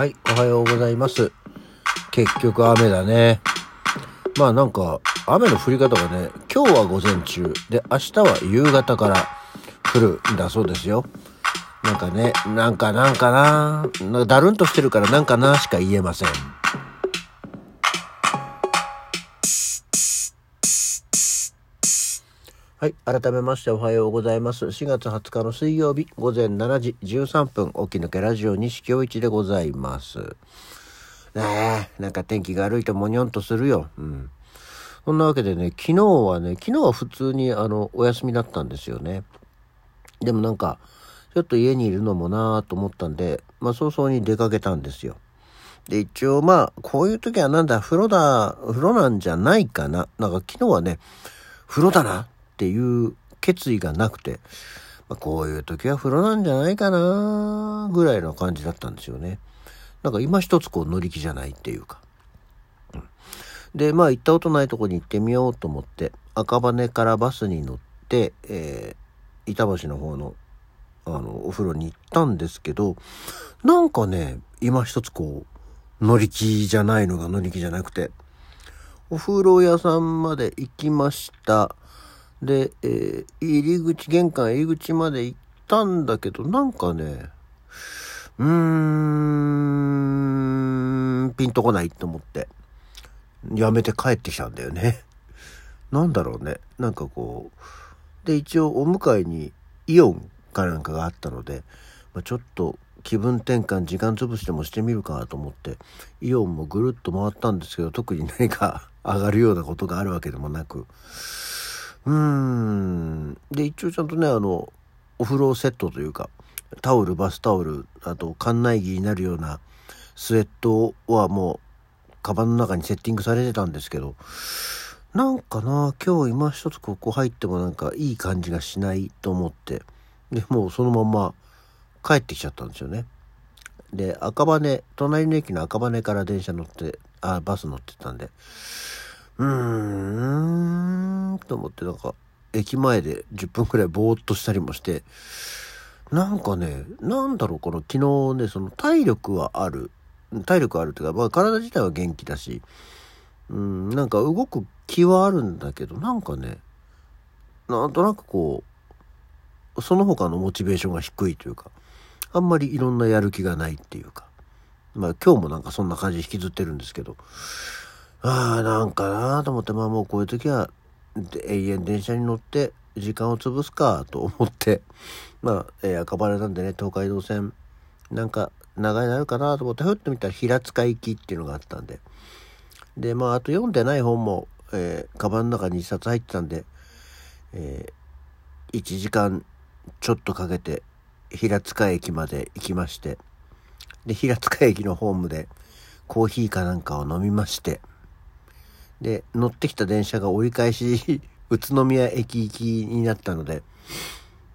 はい、おはようございます。結局雨だね。まあなんか、雨の降り方がね、今日は午前中、で、明日は夕方から降るんだそうですよ。なんかね、なんかなんかな、だるんとしてるからなんかなしか言えません。はい。改めましておはようございます。4月20日の水曜日午前7時13分、起き抜けラジオ西京一でございます。ねえ、なんか天気が悪いともにょんとするよ。うん。そんなわけでね、昨日はね、昨日は普通にあの、お休みだったんですよね。でもなんか、ちょっと家にいるのもなぁと思ったんで、まあ早々に出かけたんですよ。で、一応まあ、こういう時はなんだ、風呂だ、風呂なんじゃないかな。なんか昨日はね、風呂だなっていう決意がなくて、まあ、こういう時は風呂なんじゃないかなぐらいの感じだったんですよね。なんか今一つこう乗り気じゃないっていうか。うんで、まあ行ったことないとこに行ってみようと思って、赤羽からバスに乗って、えー板橋の方の、あの、お風呂に行ったんですけど、なんかね、今一つこう、乗り気じゃないのが乗り気じゃなくて、お風呂屋さんまで行きました。で、えー入り口、玄関入り口まで行ったんだけど、なんかね、うーん、ピンとこないと思って、やめて帰ってきたんだよね。なんだろうね。なんかこう、で、一応お迎えにイオンかなんかがあったので、まあ、ちょっと気分転換、時間潰しでもしてみるかなと思って、イオンもぐるっと回ったんですけど、特に何か 上がるようなことがあるわけでもなく、うん。で、一応ちゃんとね、あの、お風呂セットというか、タオル、バスタオル、あと、館内着になるようなスウェットはもう、カバンの中にセッティングされてたんですけど、なんかな、今日今一つここ入ってもなんかいい感じがしないと思って、で、もうそのまんま帰ってきちゃったんですよね。で、赤羽、隣の駅の赤羽から電車乗って、あ、バス乗ってたんで、うーん、と思ってなんか、駅前で10分くらいぼーっとしたりもして、なんかね、なんだろう、この昨日ね、その体力はある。体力あるっていうか、まあ体自体は元気だし、うん、なんか動く気はあるんだけど、なんかね、なんとなくこう、その他のモチベーションが低いというか、あんまりいろんなやる気がないっていうか、まあ今日もなんかそんな感じ引きずってるんですけど、ああ、なんかなと思って、まあもうこういう時は、永遠電車に乗って時間を潰すかと思って、まあ、えー赤羽なんでね、東海道線、なんか長いなるかなと思って、ふっと見たら平塚行きっていうのがあったんで、で、まあ、あと読んでない本も、えー、カバンの中に一冊入ってたんで、えー、1時間ちょっとかけて平塚駅まで行きまして、で、平塚駅のホームでコーヒーかなんかを飲みまして、で、乗ってきた電車が折り返し、宇都宮駅行きになったので、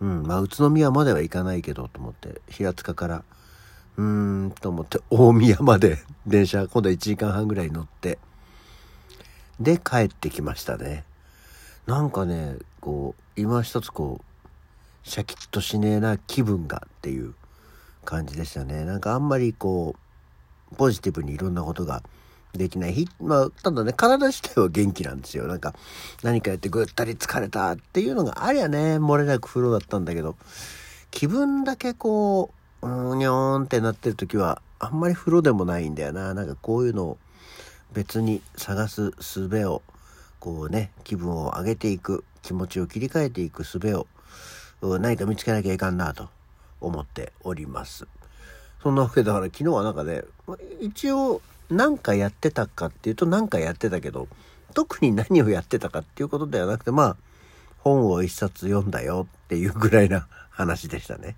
うん、まあ、宇都宮までは行かないけど、と思って、平塚から、うーん、と思って、大宮まで電車、今度は1時間半ぐらい乗って、で、帰ってきましたね。なんかね、こう、今一つこう、シャキッとしねえな気分がっていう感じでしたね。なんかあんまりこう、ポジティブにいろんなことができない。ひまあ、ただね、体自体は元気なんですよ。なんか、何かやってぐったり疲れたっていうのがありゃね、漏れなく風呂だったんだけど、気分だけこう、うーん、にょーんってなってる時は、あんまり風呂でもないんだよな。なんかこういうのを別に探す術を、こうね、気分を上げていく、気持ちを切り替えていく術を、何か見つけなきゃいかんなと思っております。そんなわけだから昨日はなんかね、一応何かやってたかっていうと何かやってたけど、特に何をやってたかっていうことではなくて、まあ、本を一冊読んだよっていうぐらいな 話でしたね。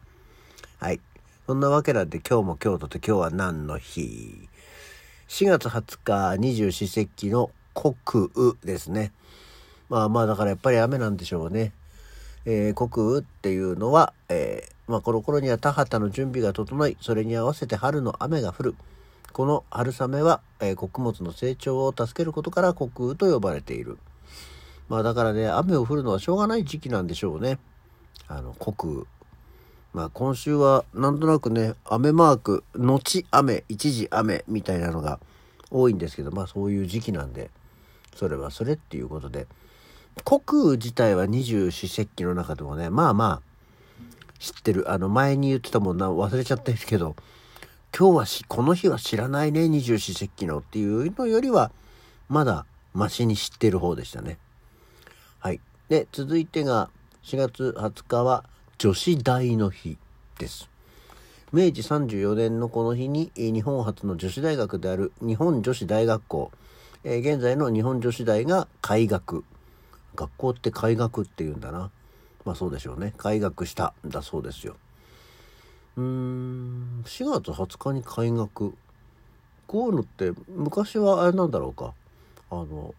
はい。そんなわけなんで今日も京都と今日は何の日 ?4 月20日二十四節気の国雨ですね。まあまあだからやっぱり雨なんでしょうね。えー国雨っていうのは、えーまあこの頃には田畑の準備が整い、それに合わせて春の雨が降る。この春雨は、えー穀物の成長を助けることから国雨と呼ばれている。まあだからね、雨を降るのはしょうがない時期なんでしょうね。あの、国雨。まあ今週はなんとなくね、雨マーク、後雨、一時雨みたいなのが多いんですけど、まあそういう時期なんで、それはそれっていうことで、国自体は二十四節気の中でもね、まあまあ、知ってる。あの前に言ってたもんな、忘れちゃったんですけど、今日はし、この日は知らないね、二十四節気のっていうのよりは、まだマシに知ってる方でしたね。はい。で、続いてが4月20日は女子大の日です。明治34年のこの日に日本初の女子大学である日本女子大学校、えー、現在の日本女子大が開学。学校って開学って言うんだな。まあそうでしょうね。開学したんだそうですよ。うーん、4月20日に開学。こういうのって昔はあれなんだろうか。あの、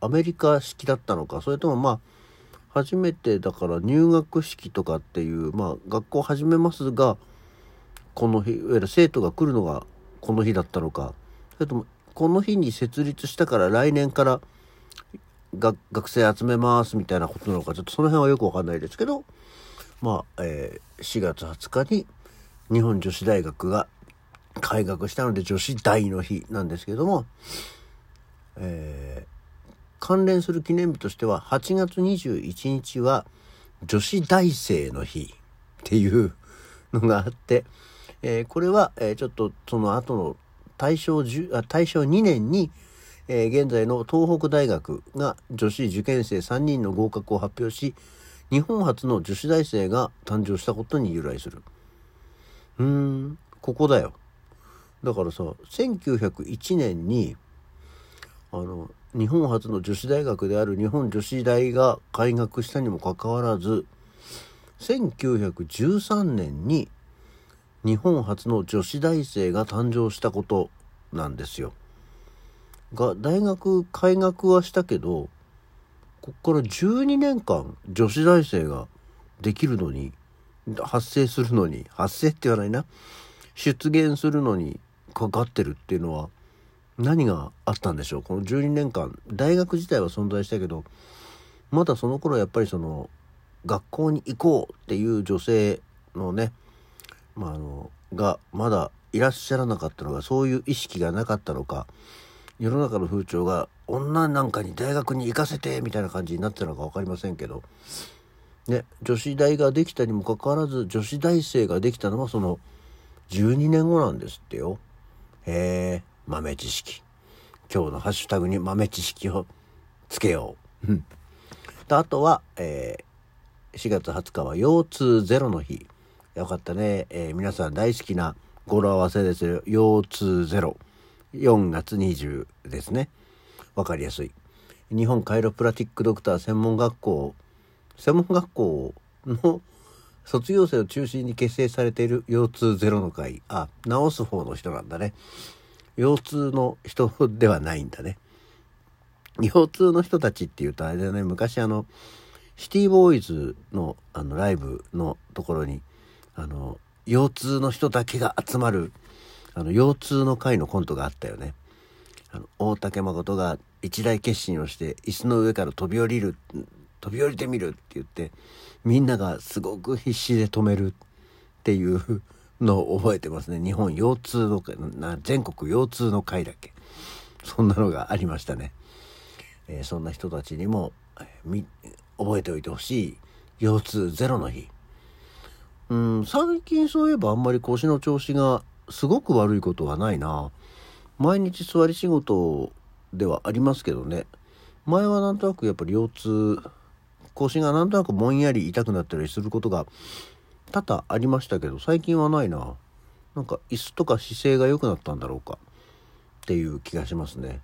アメリカ式だったのか、それともまあ、初めてだから入学式とかっていう、まあ、学校始めますが、この日、いわゆる生徒が来るのがこの日だったのか、それとも、この日に設立したから来年から学生集めますみたいなことなのか、ちょっとその辺はよくわかんないですけど、まあ、えー、4月20日に日本女子大学が開学したので女子大の日なんですけども、えー関連する記念日としては8月21日は女子大生の日っていうのがあって、えー、これは、えー、ちょっとその後の大正あ大正2年に、えー、現在の東北大学が女子受験生3人の合格を発表し日本初の女子大生が誕生したことに由来する。うーんここだよだからさ1901年にあの日本初の女子大学である日本女子大が開学したにもかかわらず1913年に日本初の女子大生が誕生したことなんですよ。が大学開学はしたけどこっから12年間女子大生ができるのに発生するのに発生って言わないな。出現するのにかかってるっていうのは何があったんでしょう？この12年間大学自体は存在したけどまだその頃やっぱりその学校に行こうっていう女性のね、まあ、あのがまだいらっしゃらなかったのがそういう意識がなかったのか世の中の風潮が女なんかに大学に行かせてみたいな感じになってたのか分かりませんけど、ね、女子大ができたにもかかわらず女子大生ができたのはその12年後なんですってよ。へえ。豆知識。今日のハッシュタグに豆知識をつけよう。あとは、えー、4月20日は腰痛ゼロの日。よかったね。えー、皆さん大好きな語呂合わせですよ。腰痛ゼロ。4月20ですね。わかりやすい。日本カイロプラティックドクター専門学校、専門学校の卒業生を中心に結成されている腰痛ゼロの会。あ、治す方の人なんだね。腰痛の人ではないんだね。腰痛の人たちっていうとあれだね、昔あの、シティボーイズのあのライブのところに、あの、腰痛の人だけが集まる、あの、腰痛の会のコントがあったよね。あの、大竹誠が一大決心をして椅子の上から飛び降りる、飛び降りてみるって言って、みんながすごく必死で止めるっていうのを覚えてますね。日本腰痛の会、全国腰痛の会だっけ。そんなのがありましたね。えー、そんな人たちにも、えー、覚えておいてほしい腰痛ゼロの日。うん、最近そういえばあんまり腰の調子がすごく悪いことはないな。毎日座り仕事ではありますけどね。前はなんとなくやっぱり腰痛、腰がなんとなくぼんやり痛くなったりすることが多々ありましたけど最近はないな。なんか椅子とか姿勢が良くなったんだろうか。っていう気がしますね、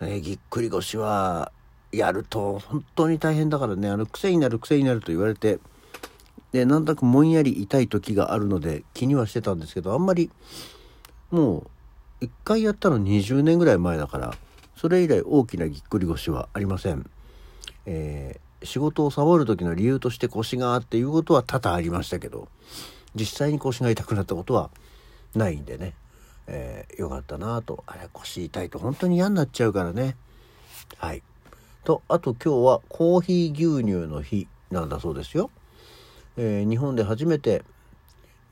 え、ぎっくり腰はやると本当に大変だからね。あの癖になる癖になると言われてでなんとなくもんやり痛い時があるので気にはしてたんですけどあんまりもう一回やったの20年ぐらい前だからそれ以来大きなぎっくり腰はありません。えー仕事をサボる時の理由として腰がっていうことは多々ありましたけど実際に腰が痛くなったことはないんでね、えー、よかったなと。あれ腰痛いと本当に嫌になっちゃうからね。はい。とあと今日はコーヒー牛乳の日なんだそうですよ、えー、日本で初めて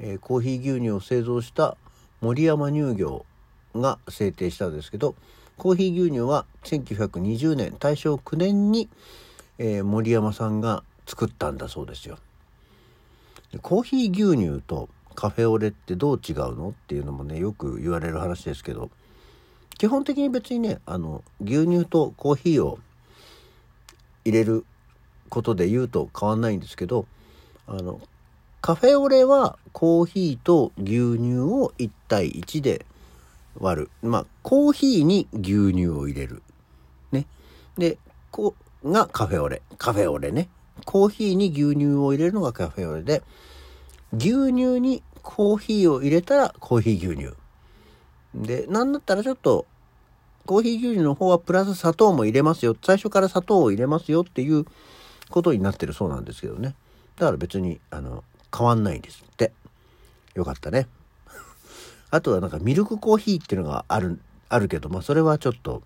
えー、コーヒー牛乳を製造した森山乳業が制定したんですけどコーヒー牛乳は1920年大正9年に、えー、森山さんが作ったんだそうですよ。コーヒー牛乳とカフェオレってどう違うのっていうのもねよく言われる話ですけど基本的に別にねあの牛乳とコーヒーを入れることで言うと変わんないんですけどあのカフェオレはコーヒーと牛乳を1対1で割る。まあ、コーヒーに牛乳を入れる。ね。で、こがカフェオレ。カフェオレね。コーヒーに牛乳を入れるのがカフェオレで、牛乳にコーヒーを入れたらコーヒー牛乳。で、なんだったらちょっと、コーヒー牛乳の方はプラス砂糖も入れますよ。最初から砂糖を入れますよっていうことになってるそうなんですけどね。だから別に、あの、変わんないんですって。よかったね。あとはなんかミルクコーヒーっていうのがある、あるけど、まあそれはちょっと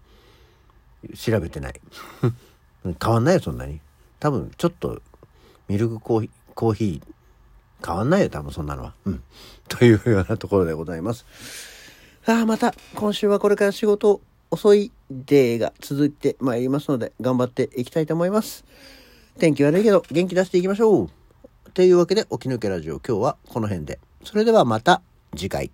調べてない。変わんないよ、そんなに。多分ちょっとミルクコーヒー、コーヒー変わんないよ、多分そんなのは。うん。というようなところでございます。ああ、また今週はこれから仕事遅いデーが続いてまいりますので、頑張っていきたいと思います。天気悪いけど元気出していきましょう。というわけで、起き抜けラジオ今日はこの辺で。それではまた次回。